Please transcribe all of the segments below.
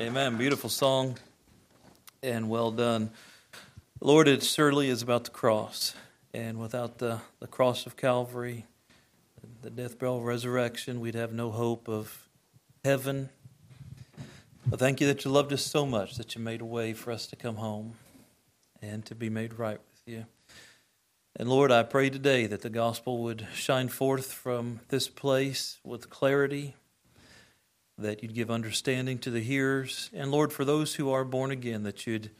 Amen. Beautiful song and well done. Lord, it surely is about the cross. And without the, the cross of Calvary, the death, burial, resurrection, we'd have no hope of heaven. But thank you that you loved us so much that you made a way for us to come home and to be made right with you. And Lord, I pray today that the gospel would shine forth from this place with clarity that you'd give understanding to the hearers. And Lord, for those who are born again, that you'd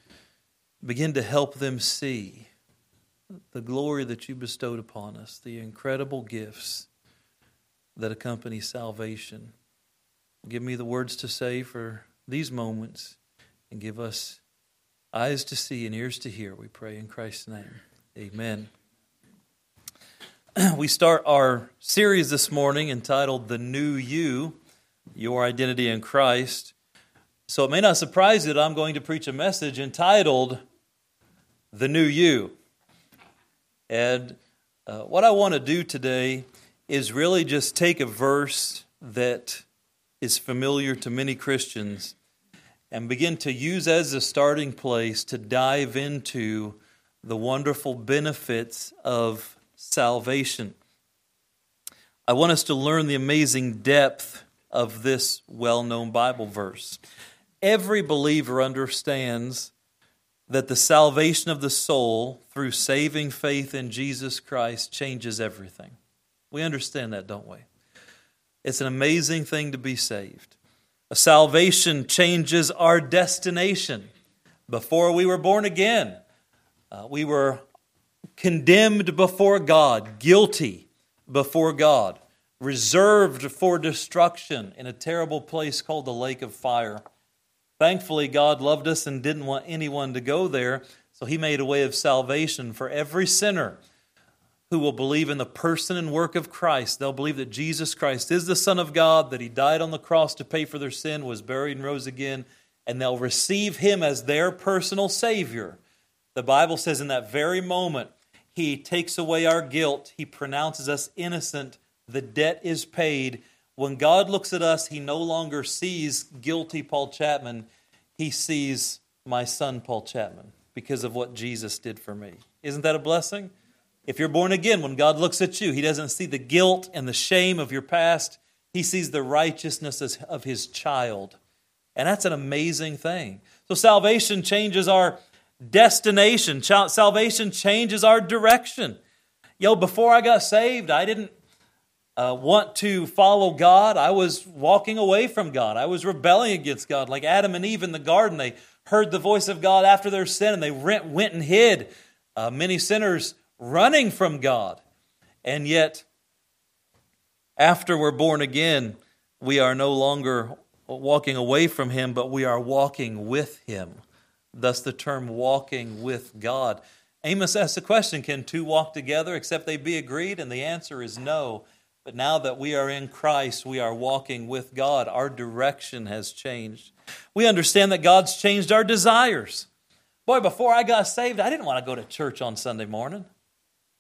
begin to help them see the glory that you bestowed upon us, the incredible gifts that accompany salvation. Give me the words to say for these moments and give us eyes to see and ears to hear, we pray in Christ's name. Amen. We start our series this morning entitled The New You your identity in Christ. So it may not surprise you that I'm going to preach a message entitled The New You. And uh, what I want to do today is really just take a verse that is familiar to many Christians and begin to use as a starting place to dive into the wonderful benefits of salvation. I want us to learn the amazing depth of this well known Bible verse. Every believer understands that the salvation of the soul through saving faith in Jesus Christ changes everything. We understand that, don't we? It's an amazing thing to be saved. A salvation changes our destination. Before we were born again, uh, we were condemned before God, guilty before God reserved for destruction in a terrible place called the lake of fire. Thankfully, God loved us and didn't want anyone to go there, so He made a way of salvation for every sinner who will believe in the person and work of Christ. They'll believe that Jesus Christ is the Son of God, that He died on the cross to pay for their sin, was buried, and rose again, and they'll receive Him as their personal Savior. The Bible says in that very moment, He takes away our guilt, He pronounces us innocent the debt is paid. When God looks at us, He no longer sees guilty Paul Chapman. He sees my son, Paul Chapman, because of what Jesus did for me. Isn't that a blessing? If you're born again, when God looks at you, He doesn't see the guilt and the shame of your past, He sees the righteousness of His child. And that's an amazing thing. So, salvation changes our destination, salvation changes our direction. Yo, before I got saved, I didn't uh, want to follow God, I was walking away from God. I was rebelling against God. Like Adam and Eve in the garden, they heard the voice of God after their sin and they went and hid. Uh, many sinners running from God. And yet, after we're born again, we are no longer walking away from Him, but we are walking with Him. Thus, the term walking with God. Amos asks the question Can two walk together except they be agreed? And the answer is no. But now that we are in Christ, we are walking with God. Our direction has changed. We understand that God's changed our desires. Boy, before I got saved, I didn't want to go to church on Sunday morning.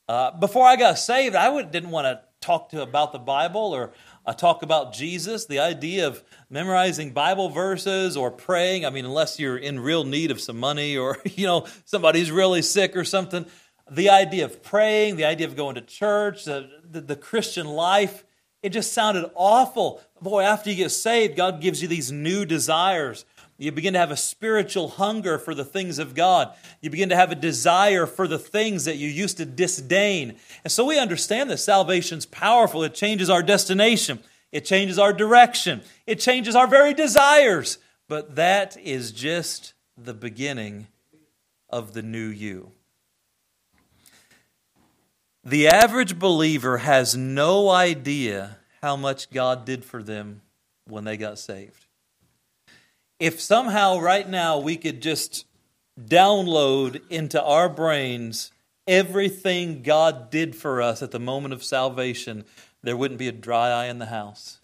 Uh, before I got saved, I would, didn't want to talk to about the Bible or uh, talk about Jesus. The idea of memorizing Bible verses or praying. I mean, unless you're in real need of some money or you know somebody's really sick or something the idea of praying, the idea of going to church, the, the, the, Christian life, it just sounded awful. Boy, after you get saved, God gives you these new desires. You begin to have a spiritual hunger for the things of God. You begin to have a desire for the things that you used to disdain. And so we understand that salvation's powerful. It changes our destination, it changes our direction, it changes our very desires. But that is just the beginning of the new you. The average believer has no idea how much God did for them when they got saved. If somehow right now we could just download into our brains everything God did for us at the moment of salvation, there wouldn't be a dry eye in the house.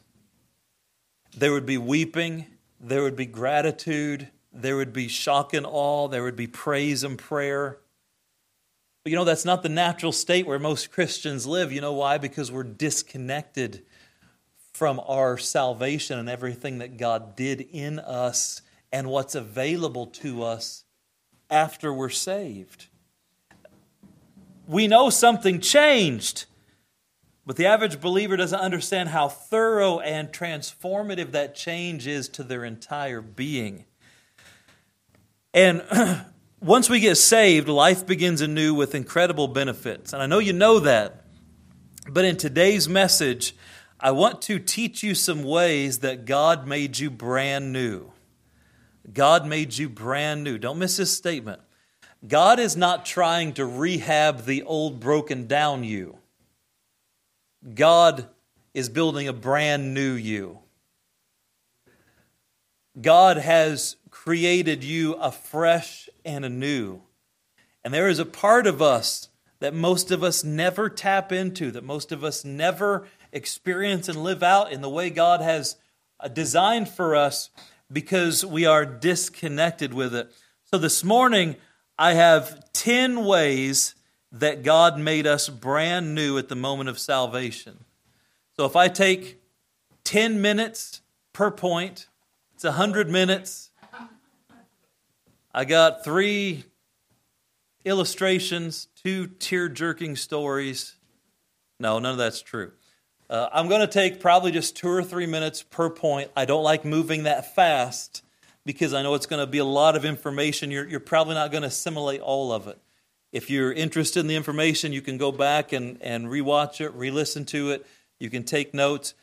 There would be weeping, there would be gratitude, there would be shock and awe, there would be praise and prayer. But you know, that's not the natural state where most Christians live. You know why? Because we're disconnected from our salvation and everything that God did in us and what's available to us after we're saved. We know something changed, but the average believer doesn't understand how thorough and transformative that change is to their entire being. And once we get saved, life begins anew with incredible benefits. And I know you know that. But in today's message, I want to teach you some ways that God made you brand new. God made you brand new. Don't miss this statement. God is not trying to rehab the old broken down you. God is building a brand new you. God has created you afresh and anew. And there is a part of us that most of us never tap into, that most of us never experience and live out in the way God has uh, designed for us because we are disconnected with it. So this morning, I have 10 ways that God made us brand new at the moment of salvation. So if I take 10 minutes per point, it's 100 minutes. I got three illustrations, two tear jerking stories. No, none of that's true. Uh, I'm going to take probably just two or three minutes per point. I don't like moving that fast because I know it's going to be a lot of information. You're, you're probably not going to assimilate all of it. If you're interested in the information, you can go back and, and rewatch it, re listen to it. You can take notes.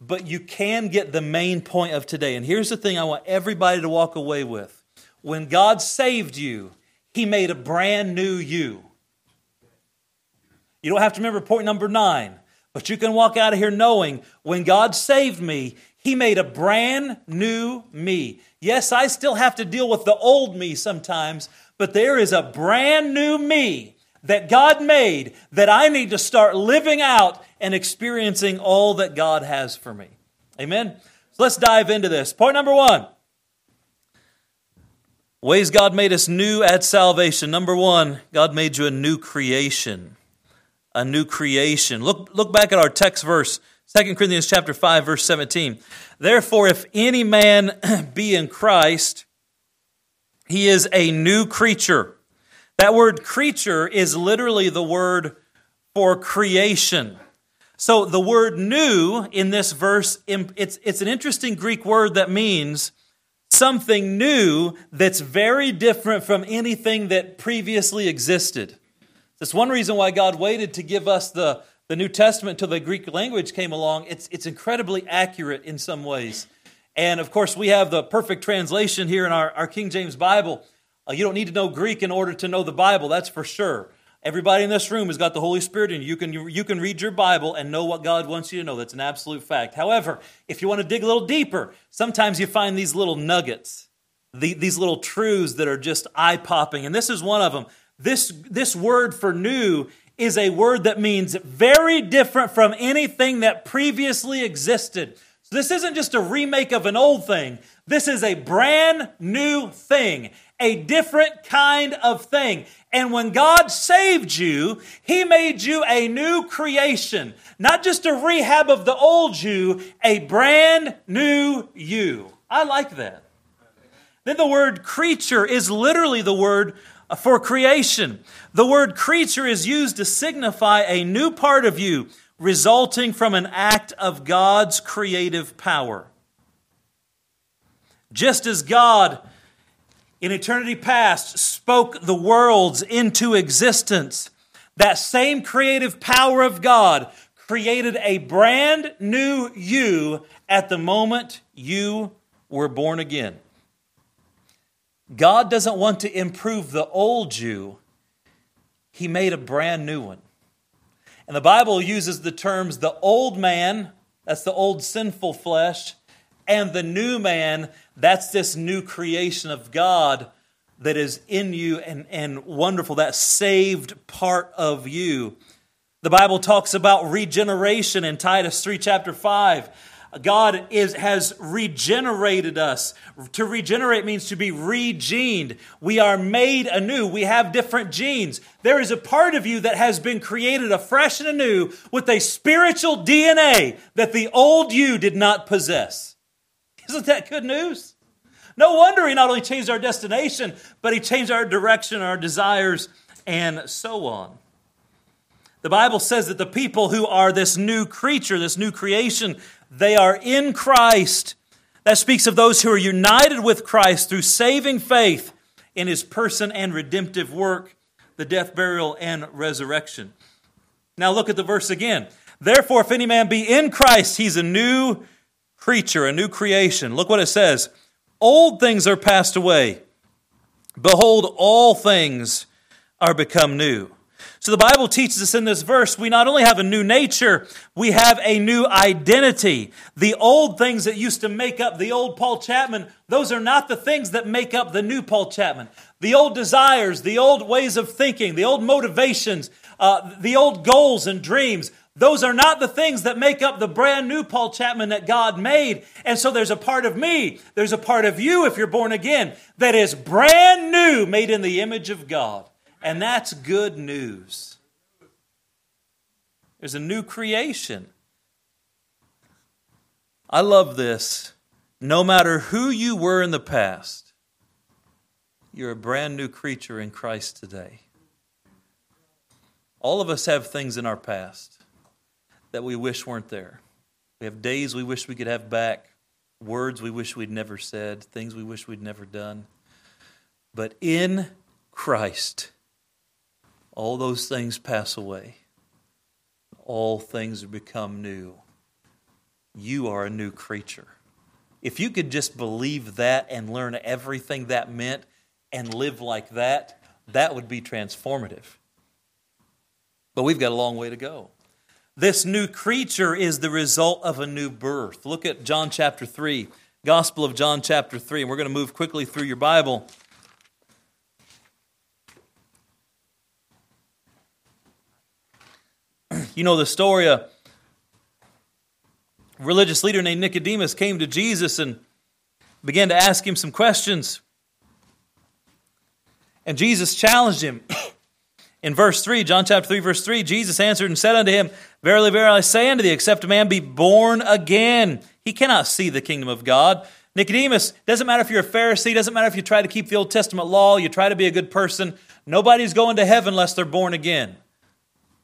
But you can get the main point of today. And here's the thing I want everybody to walk away with when God saved you, He made a brand new you. You don't have to remember point number nine. But you can walk out of here knowing when God saved me, He made a brand new me. Yes, I still have to deal with the old me sometimes, but there is a brand new me that God made that I need to start living out and experiencing all that God has for me. Amen? So let's dive into this. Point number one ways God made us new at salvation. Number one, God made you a new creation a new creation. Look, look back at our text verse, 2 Corinthians chapter 5, verse 17. Therefore, if any man be in Christ, he is a new creature. That word creature is literally the word for creation. So the word new in this verse, it's, it's an interesting Greek word that means something new that's very different from anything that previously existed. That's one reason why God waited to give us the, the New Testament until the Greek language came along. It's, it's incredibly accurate in some ways. And of course, we have the perfect translation here in our, our King James Bible. Uh, you don't need to know Greek in order to know the Bible, that's for sure. Everybody in this room has got the Holy Spirit in you. You can, you can read your Bible and know what God wants you to know. That's an absolute fact. However, if you want to dig a little deeper, sometimes you find these little nuggets, these little truths that are just eye popping. And this is one of them. This, this word for new is a word that means very different from anything that previously existed. So this isn't just a remake of an old thing. This is a brand new thing, a different kind of thing. And when God saved you, He made you a new creation, not just a rehab of the old you, a brand new you. I like that. Then the word creature is literally the word for creation. The word creature is used to signify a new part of you resulting from an act of God's creative power. Just as God in eternity past spoke the worlds into existence, that same creative power of God created a brand new you at the moment you were born again. God doesn't want to improve the old you, He made a brand new one. And the Bible uses the terms the old man, that's the old sinful flesh, and the new man, that's this new creation of God that is in you and, and wonderful, that saved part of you. The Bible talks about regeneration in Titus 3, chapter 5 God is, has regenerated us. To regenerate means to be regened. We are made anew. We have different genes. There is a part of you that has been created afresh and anew with a spiritual DNA that the old you did not possess. Isn't that good news? No wonder He not only changed our destination, but He changed our direction, our desires, and so on. The Bible says that the people who are this new creature, this new creation, they are in Christ. That speaks of those who are united with Christ through saving faith in his person and redemptive work, the death, burial, and resurrection. Now look at the verse again. Therefore, if any man be in Christ, he's a new creature, a new creation. Look what it says Old things are passed away. Behold, all things are become new. So the Bible teaches us in this verse we not only have a new nature, we have a new identity. The old things that used to make up the old Paul Chapman, those are not the things that make up the new Paul Chapman. The old desires, the old ways of thinking, the old motivations, uh, the old goals and dreams, those are not the things that make up the brand new Paul Chapman that God made. And so there's a part of me, there's a part of you if you're born again, that is brand new, made in the image of God. And that's good news. There's a new creation. I love this. No matter who you were in the past, you're a brand new creature in Christ today. All of us have things in our past that we wish weren't there. We have days we wish we could have back, words we wish we'd never said, things we wish we'd never done. But in Christ, all those things pass away. All things become new. You are a new creature. If you could just believe that and learn everything that meant and live like that, that would be transformative. But we've got a long way to go. This new creature is the result of a new birth. Look at John chapter 3, Gospel of John chapter 3, and we're going to move quickly through your Bible. You know the story. A religious leader named Nicodemus came to Jesus and began to ask him some questions. And Jesus challenged him. In verse 3, John chapter 3, verse 3, Jesus answered and said unto him, Verily, verily, I say unto thee, except a man be born again, he cannot see the kingdom of God. Nicodemus, doesn't matter if you're a Pharisee, doesn't matter if you try to keep the Old Testament law, you try to be a good person, nobody's going to heaven unless they're born again.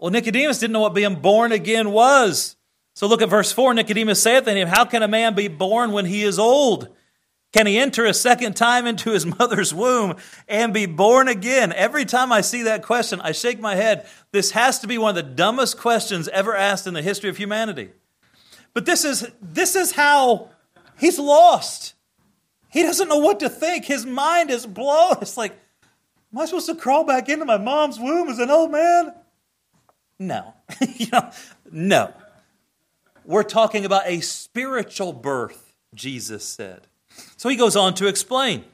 Well, Nicodemus didn't know what being born again was. So look at verse 4. Nicodemus saith unto him, How can a man be born when he is old? Can he enter a second time into his mother's womb and be born again? Every time I see that question, I shake my head. This has to be one of the dumbest questions ever asked in the history of humanity. But this is, this is how he's lost. He doesn't know what to think. His mind is blown. It's like, am I supposed to crawl back into my mom's womb as an old man? No. you know, no. We're talking about a spiritual birth, Jesus said. So he goes on to explain.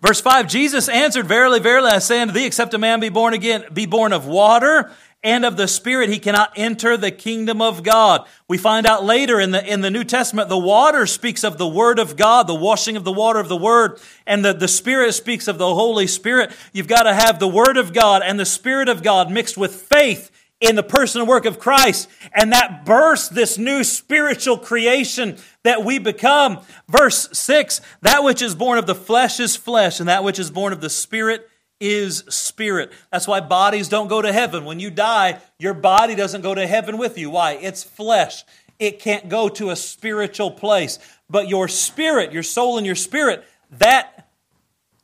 Verse 5 Jesus answered, Verily, verily, I say unto thee, except a man be born again, be born of water and of the Spirit, he cannot enter the kingdom of God. We find out later in the, in the New Testament, the water speaks of the Word of God, the washing of the water of the Word, and the, the Spirit speaks of the Holy Spirit. You've got to have the Word of God and the Spirit of God mixed with faith in the person and work of Christ. And that bursts this new spiritual creation that we become. Verse 6 That which is born of the flesh is flesh, and that which is born of the Spirit is spirit. That's why bodies don't go to heaven. When you die, your body doesn't go to heaven with you. Why? It's flesh. It can't go to a spiritual place. But your spirit, your soul and your spirit, that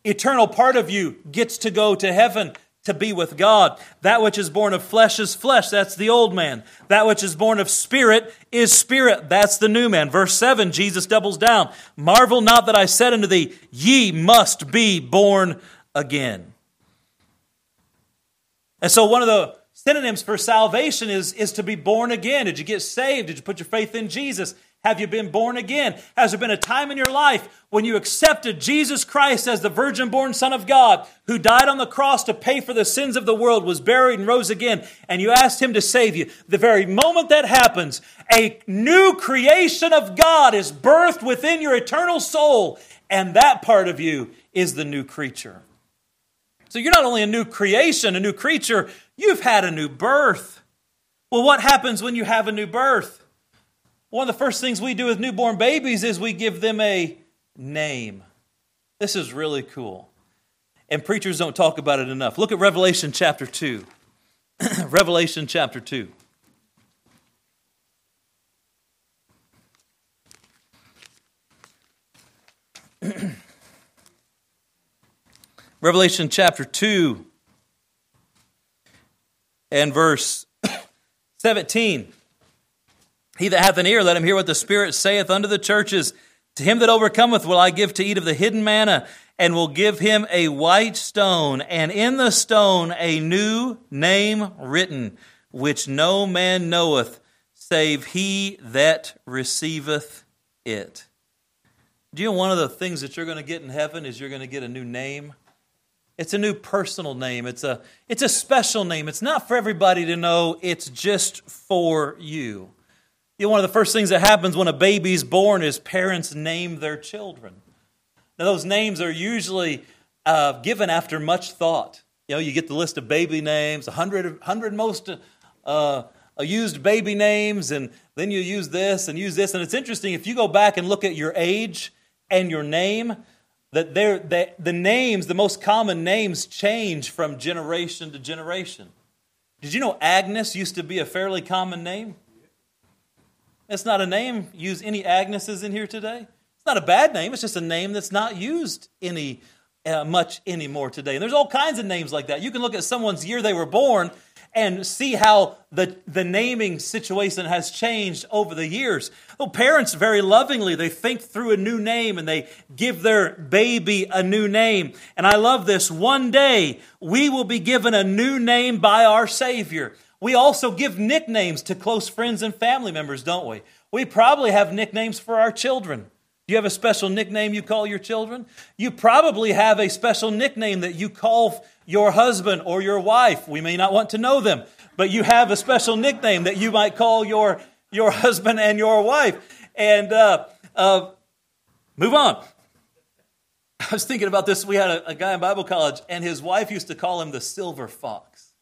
eternal part of you gets to go to heaven to be with God. That which is born of flesh is flesh. That's the old man. That which is born of spirit is spirit. That's the new man. Verse 7, Jesus doubles down. Marvel not that I said unto thee, ye must be born again. And so, one of the synonyms for salvation is, is to be born again. Did you get saved? Did you put your faith in Jesus? Have you been born again? Has there been a time in your life when you accepted Jesus Christ as the virgin born Son of God who died on the cross to pay for the sins of the world, was buried, and rose again, and you asked Him to save you? The very moment that happens, a new creation of God is birthed within your eternal soul, and that part of you is the new creature. So you're not only a new creation, a new creature, you've had a new birth. Well, what happens when you have a new birth? One of the first things we do with newborn babies is we give them a name. This is really cool. And preachers don't talk about it enough. Look at Revelation chapter 2. Revelation chapter 2. Revelation chapter 2 and verse 17. He that hath an ear, let him hear what the Spirit saith unto the churches. To him that overcometh will I give to eat of the hidden manna, and will give him a white stone, and in the stone a new name written, which no man knoweth, save he that receiveth it. Do you know one of the things that you're going to get in heaven is you're going to get a new name? It's a new personal name. It's a, it's a special name. It's not for everybody to know, it's just for you. You know, one of the first things that happens when a baby's born is parents name their children. Now, those names are usually uh, given after much thought. You know, you get the list of baby names, 100, 100 most uh, used baby names, and then you use this and use this. And it's interesting, if you go back and look at your age and your name, that the, the names, the most common names, change from generation to generation. Did you know Agnes used to be a fairly common name? It's not a name. Use any Agneses in here today? It's not a bad name. It's just a name that's not used any uh, much anymore today. And there's all kinds of names like that. You can look at someone's year they were born and see how the, the naming situation has changed over the years. Well, parents very lovingly, they think through a new name and they give their baby a new name. And I love this. One day we will be given a new name by our Savior. We also give nicknames to close friends and family members, don't we? We probably have nicknames for our children. Do you have a special nickname you call your children? You probably have a special nickname that you call your husband or your wife. We may not want to know them, but you have a special nickname that you might call your, your husband and your wife. And uh, uh, move on. I was thinking about this. We had a, a guy in Bible college, and his wife used to call him the silver fox.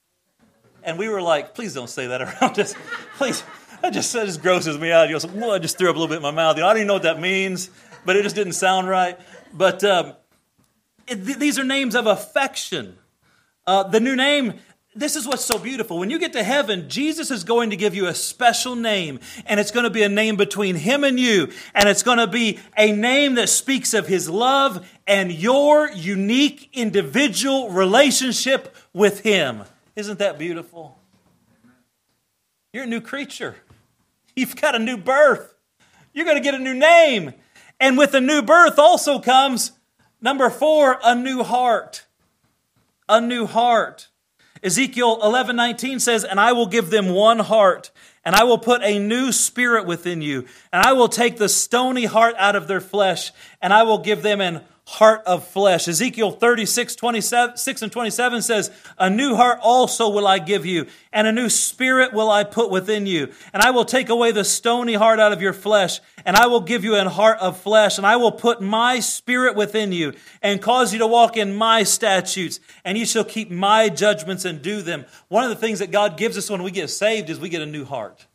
And we were like, please don't say that around us. Please that just, that just grosses me out. You know, well, I just threw up a little bit in my mouth. You know, I don't even know what that means, but it just didn't sound right. But um, it, th- these are names of affection. Uh, the new name, this is what's so beautiful. When you get to heaven, Jesus is going to give you a special name, and it's going to be a name between Him and you, and it's going to be a name that speaks of His love and your unique individual relationship with Him. Isn't that beautiful? You're a new creature. You've got a new birth. You're going to get a new name. And with a new birth also comes, number four, a new heart. A new heart. Ezekiel 11 19 says, And I will give them one heart, and I will put a new spirit within you, and I will take the stony heart out of their flesh, and I will give them an heart of flesh. Ezekiel 36, 27, 6 and 27 says, A new heart also will I give you, and a new spirit will I put within you. And I will take away the stony heart out of your flesh, and I will give you an heart of flesh, and I will put my spirit within you, and cause you to walk in my statutes, and you shall keep my judgments and do them. One of the things that God gives us when we get saved is we get a new heart.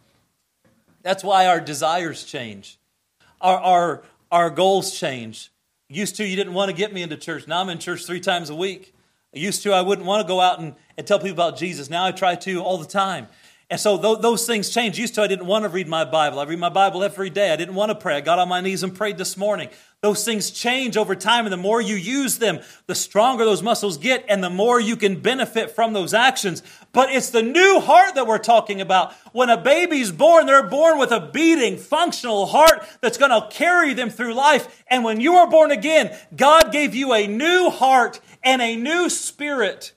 That's why our desires change. Our, our, our goals change Used to, you didn't want to get me into church. Now I'm in church three times a week. Used to, I wouldn't want to go out and, and tell people about Jesus. Now I try to all the time. And so th- those things change. Used to, I didn't want to read my Bible. I read my Bible every day. I didn't want to pray. I got on my knees and prayed this morning. Those things change over time, and the more you use them, the stronger those muscles get, and the more you can benefit from those actions. But it's the new heart that we're talking about. When a baby's born, they're born with a beating, functional heart that's going to carry them through life. And when you are born again, God gave you a new heart and a new spirit.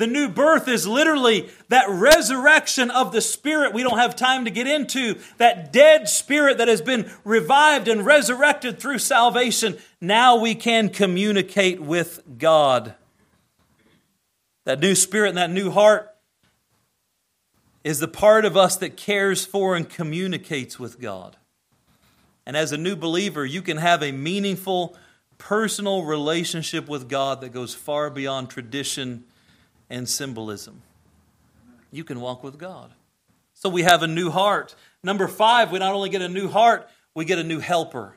The new birth is literally that resurrection of the spirit we don't have time to get into, that dead spirit that has been revived and resurrected through salvation. Now we can communicate with God. That new spirit and that new heart is the part of us that cares for and communicates with God. And as a new believer, you can have a meaningful, personal relationship with God that goes far beyond tradition and symbolism. You can walk with God. So we have a new heart. Number five, we not only get a new heart, we get a new helper.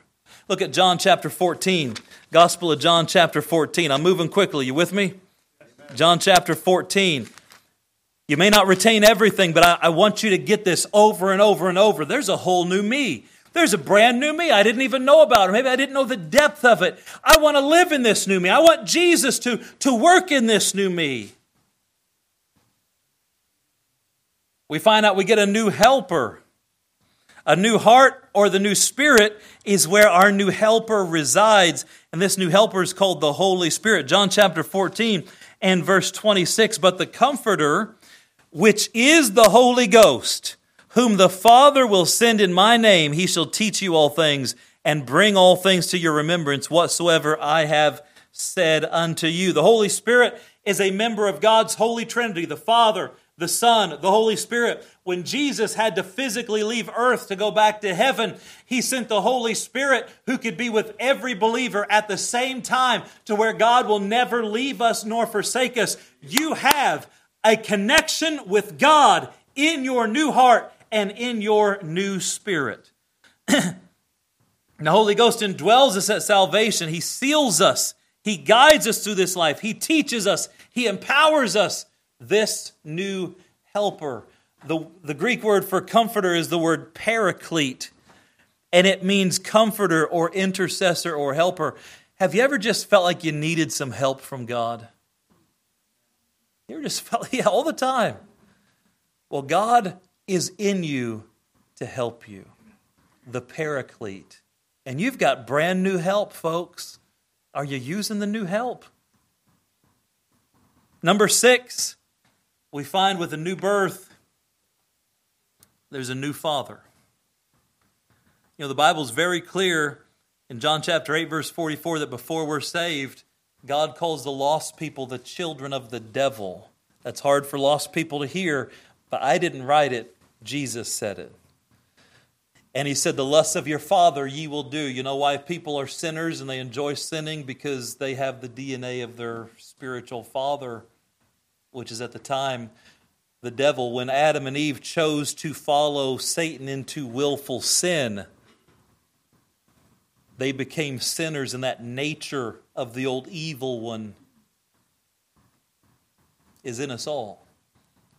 Look at John chapter 14. Gospel of John chapter 14. I'm moving quickly. You with me? John chapter 14. You may not retain everything, but I, I, want you to get this over and over and over. There's a whole new me. There's a brand new me I didn't even know about, or maybe I didn't know the depth of it. I want to live in this new me. I want Jesus to, to work in this new me. We find out we get a new helper. A new heart or the new spirit is where our new helper resides. And this new helper is called the Holy Spirit. John chapter 14 and verse 26. But the Comforter, which is the Holy Ghost, whom the Father will send in my name, he shall teach you all things and bring all things to your remembrance whatsoever I have said unto you. The Holy Spirit is a member of God's holy Trinity, the Father, the Son, the Holy Spirit. When Jesus had to physically leave earth to go back to heaven, he sent the Holy Spirit who could be with every believer at the same time to where God will never leave us nor forsake us. You have a connection with God in your new heart and in your new spirit. the Holy Ghost indwells us at salvation. He seals us. He guides us through this life. He teaches us. He empowers us this new helper. The, the Greek word for comforter is the word paraclete, and it means comforter or intercessor or helper. Have you ever just felt like you needed some help from God? You ever just felt, yeah, all the time. Well, God is in you to help you, the paraclete. And you've got brand new help, folks. Are you using the new help? Number six, we find with a new birth, there's a new father. You know, the Bible's very clear in John chapter 8, verse 44, that before we're saved, God calls the lost people the children of the devil. That's hard for lost people to hear, but I didn't write it. Jesus said it. And he said, The lusts of your father ye will do. You know why people are sinners and they enjoy sinning? Because they have the DNA of their spiritual father which is at the time the devil, when Adam and Eve chose to follow Satan into willful sin, they became sinners, and that nature of the old evil one is in us all.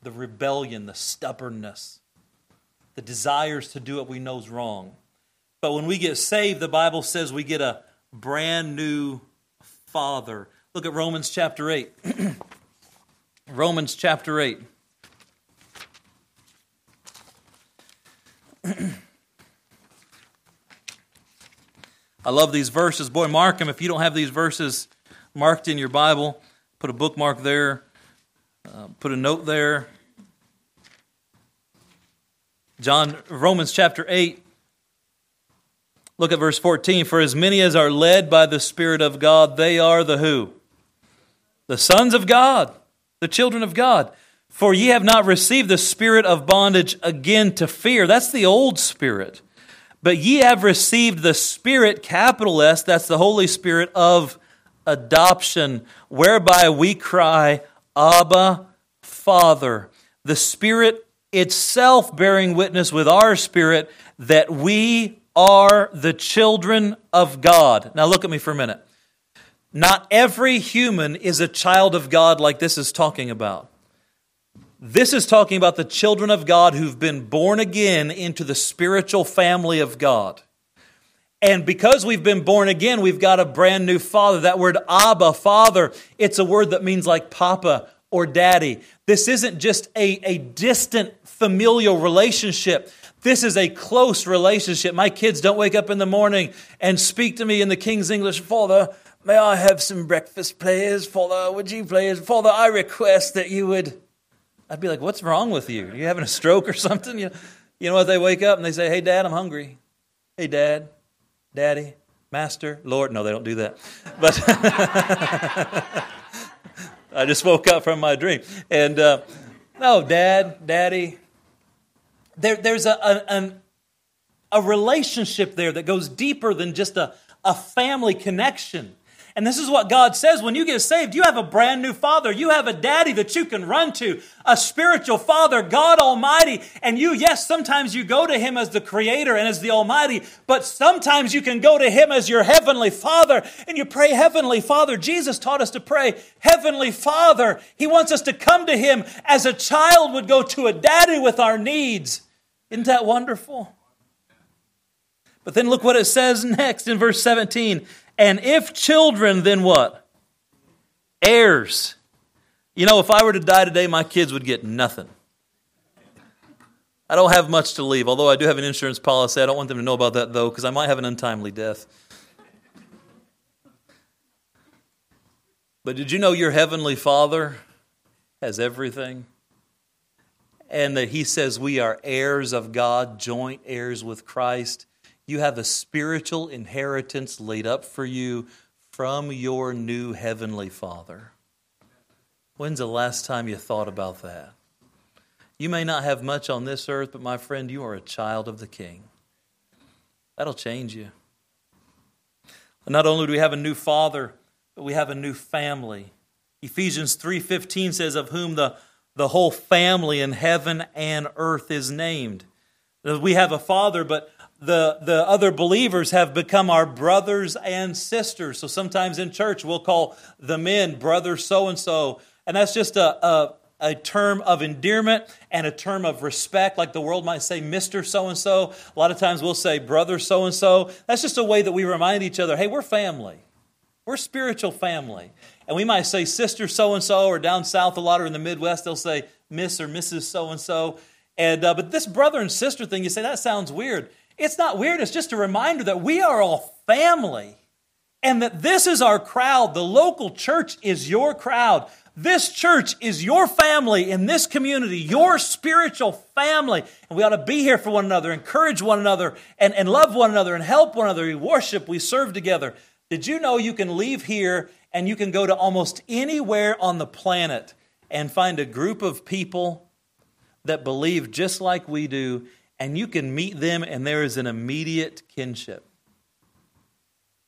The rebellion, the stubbornness, the desires to do what we know is wrong. But when we get saved, the Bible says we get a brand new father. Look at Romans chapter 8. Romans chapter 8. I love these verses. Boy, mark them. If you don't have these verses marked in your Bible, put a bookmark there, uh, put a note there. John Romans chapter 8 Look at verse 14. For as many as are led by the Spirit of God, they are the who? The sons of God the children of God. For ye have not received the spirit of bondage again to fear. That's the old spirit. But ye have received the spirit, capital S, that's the Holy Spirit of adoption, whereby we cry, Abba, Father. The Spirit itself bearing witness with our spirit that we are the children of God. Now look at me for a minute. Not every human is a child of God like this is talking about. This is talking about the children of God who've been born again into the spiritual family of God. And because we've been born again, we've got a brand new father. That word Abba, father, it's a word that means like papa or daddy. This isn't just a, a distant familial relationship. This is a close relationship. My kids don't wake up in the morning and speak to me in the King's English, Father, May I have some breakfast, please? Father, would you please? Father, I request that you would. I'd be like, what's wrong with you? Are you having a stroke or something? You, know, you know what? They wake up and they say, hey, Dad, I'm hungry. Hey, Dad, Daddy, Master, Lord. No, they don't do that. But I just woke up from my dream. And uh, no, Dad, Daddy. There, there's a, a, a relationship there that goes deeper than just a, a family connection. And this is what God says when you get saved, you have a brand new father. You have a daddy that you can run to, a spiritual father, God Almighty. And you, yes, sometimes you go to him as the creator and as the Almighty, but sometimes you can go to him as your heavenly father and you pray, Heavenly Father. Jesus taught us to pray, Heavenly Father. He wants us to come to him as a child would go to a daddy with our needs. Isn't that wonderful? But then look what it says next in verse 17. And if children, then what? Heirs. You know, if I were to die today, my kids would get nothing. I don't have much to leave, although I do have an insurance policy. I don't want them to know about that, though, because I might have an untimely death. But did you know your heavenly Father has everything? And that He says we are heirs of God, joint heirs with Christ. You have a spiritual inheritance laid up for you from your new heavenly Father. When's the last time you thought about that? You may not have much on this earth, but my friend, you are a child of the King. That'll change you. not only do we have a new Father, but we have a new family. Ephesians 3:15 says of whom the the whole family in heaven and earth is named. We have a father, but the, the other believers have become our brothers and sisters. So sometimes in church we'll call the men brother so and so. And that's just a, a, a, term of endearment and a term of respect, like the world might say Mr. so and so. A lot of times we'll say brother so and so. That's just a way that we remind each other hey, we're family. We're spiritual family. And we might say sister so and so, or down south a lot, or in the Midwest, they'll say Miss or Mrs. so and so. And uh, but this brother and sister thing, you say that sounds weird. It's not weird, it's just a reminder that we are all family and that this is our crowd. The local church is your crowd. This church is your family in this community, your spiritual family. And we ought to be here for one another, encourage one another, and, and love one another, and help one another. We worship, we serve together. Did you know you can leave here and you can go to almost anywhere on the planet and find a group of people that believe just like we do and you can meet them, and there is an immediate kinship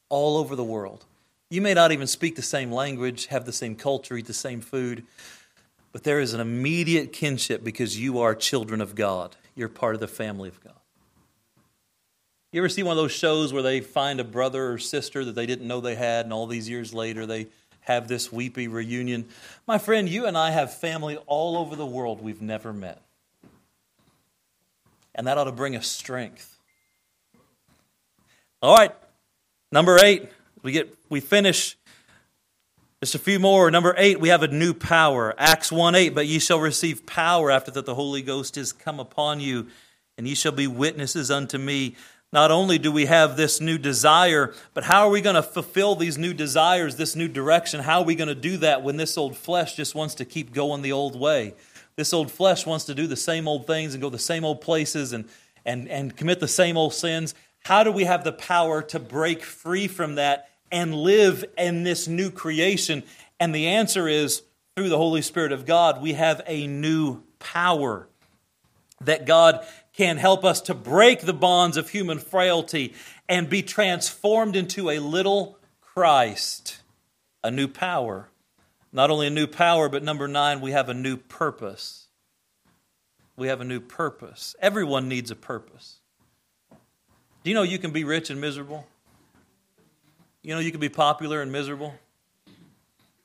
all over the world. You may not even speak the same language, have the same culture, eat the same food, but there is an immediate kinship because you are children of God. You're part of the family of God. You ever see one of those shows where they find a brother or sister that they didn't know they had, and all these years later they have this weepy reunion? My friend, you and I have family all over the world we've never met and that ought to bring us strength. All right, number eight, we get we finish. Just a few more. Number eight, we have a new power. Acts 1 8, but ye shall receive power after that the Holy Ghost is come upon you, and ye shall be witnesses unto me. Not only do we have this new desire, but how are we going to fulfill these new desires, this new direction? How are we going to do that when this old flesh just wants to keep going the old way? This old flesh wants to do the same old things and go the same old places and, and, and commit the same old sins. How do we have the power to break free from that and live in this new creation? And the answer is through the Holy Spirit of God, we have a new power that God can help us to break the bonds of human frailty and be transformed into a little Christ, a new power. Not only a new power, but number nine, we have a new purpose. We have a new purpose. Everyone needs a purpose. Do you know you can be rich and miserable? You know you can be popular and miserable?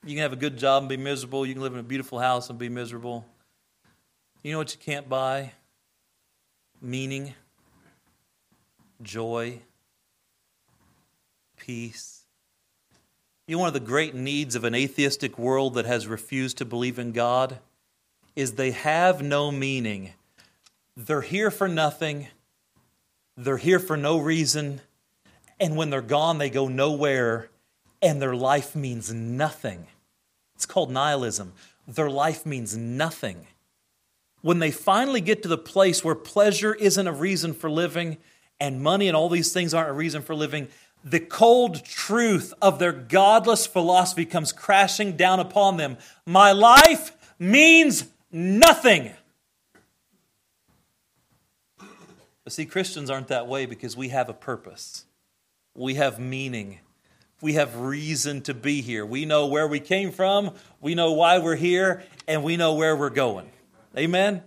You can have a good job and be miserable. You can live in a beautiful house and be miserable. You know what you can't buy? Meaning, joy, peace you know, one of the great needs of an atheistic world that has refused to believe in God is they have no meaning. They're here for nothing, they're here for no reason, and when they're gone, they go nowhere, and their life means nothing. It's called nihilism. Their life means nothing. When they finally get to the place where pleasure isn't a reason for living, and money and all these things aren't a reason for living, the cold truth of their godless philosophy comes crashing down upon them. My life means nothing. But see, Christians aren't that way because we have a purpose, we have meaning. we have reason to be here. We know where we came from, we know why we're here, and we know where we're going. Amen.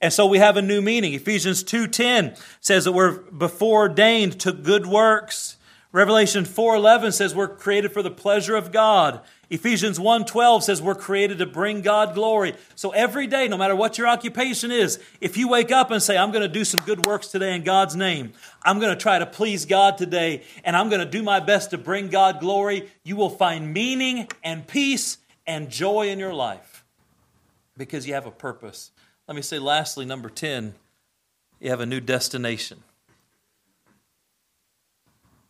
And so we have a new meaning. Ephesians 2:10 says that we're before ordained to good works. Revelation 4:11 says we're created for the pleasure of God. Ephesians 1:12 says we're created to bring God glory. So every day, no matter what your occupation is, if you wake up and say, I'm going to do some good works today in God's name, I'm going to try to please God today, and I'm going to do my best to bring God glory, you will find meaning and peace and joy in your life because you have a purpose. Let me say lastly, number 10, you have a new destination.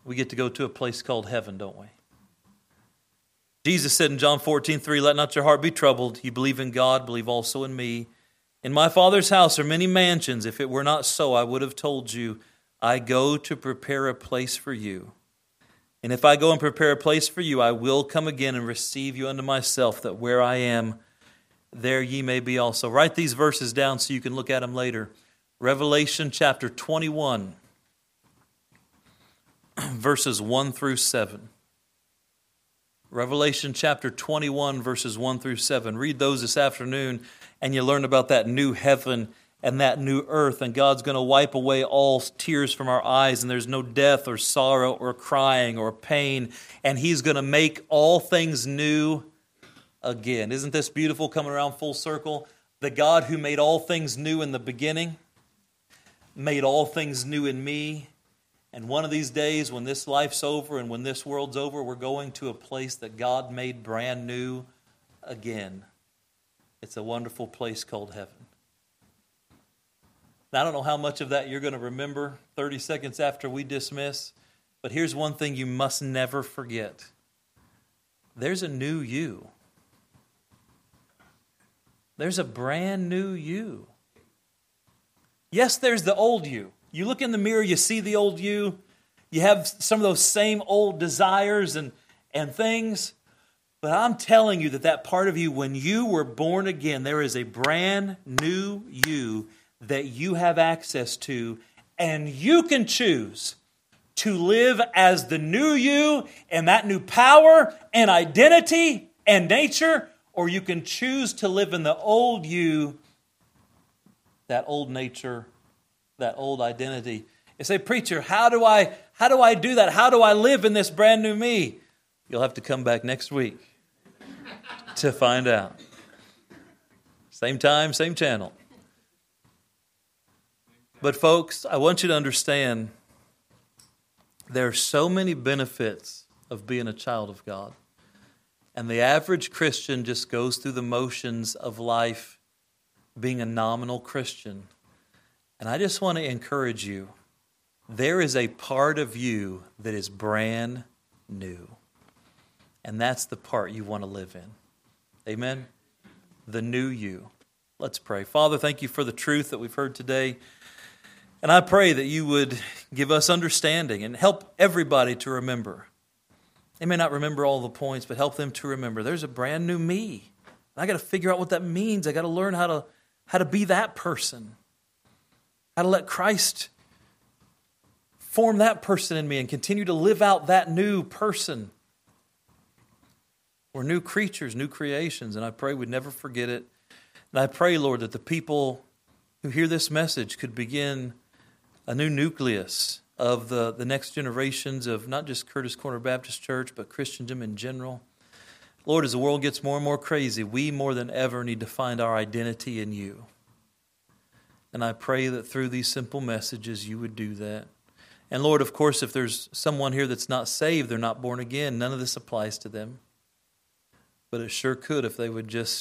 We get to go to a place called heaven, don't we? Jesus said in John 14, 3, Let not your heart be troubled. You believe in God, believe also in me. In my Father's house are many mansions. If it were not so, I would have told you, I go to prepare a place for you. And if I go and prepare a place for you, I will come again and receive you unto myself, that where I am, there ye may be also. Write these verses down so you can look at them later. Revelation chapter 21, verses 1 through 7. Revelation chapter 21, verses 1 through 7. Read those this afternoon, and you learn about that new heaven and that new earth, and God's going to wipe away all tears from our eyes, and there's no death or sorrow or crying or pain, and He's going to make all things new again. Isn't this beautiful coming around full circle? The God who made all things new in the beginning made all things new in me and one of these days, when this life's over and when this world's over, we're going to a place that God made brand new again. It's a wonderful place called heaven. Now, I don't know how much of that you're going to remember 30 seconds after we dismiss, but here's one thing you must never forget there's a new you. There's a brand new you. Yes, there's the old you. You look in the mirror, you see the old you, you have some of those same old desires and, and things. But I'm telling you that that part of you, when you were born again, there is a brand new you that you have access to, and you can choose to live as the new you and that new power and identity and nature, or you can choose to live in the old you, that old nature that old identity. You say, Preacher, how do I how do I do that? How do I live in this brand new me? You'll have to come back next week to find out. Same time, same channel. But folks, I want you to understand there are so many benefits of being a child of God. And the average Christian just goes through the motions of life being a nominal Christian and I just want to encourage you there is a part of you that is brand new. And that's the part you want to live in. Amen? The new you. Let's pray. Father, thank you for the truth that we've heard today. And I pray that you would give us understanding and help everybody to remember. They may not remember all the points, but help them to remember there's a brand new me. I got to figure out what that means. I got to learn how to, how to be that person how to let Christ form that person in me and continue to live out that new person. We're new creatures, new creations, and I pray we'd never forget it. And I pray, Lord, that the people who hear this message could begin a new nucleus of the, the next generations of not just Curtis Corner Baptist Church, but Christendom in general. Lord, as the world gets more and more crazy, we more than ever need to find our identity in you. And I pray that through these simple messages, you would do that. And Lord, of course, if there's someone here that's not saved, they're not born again, none of this applies to them. But it sure could if they would just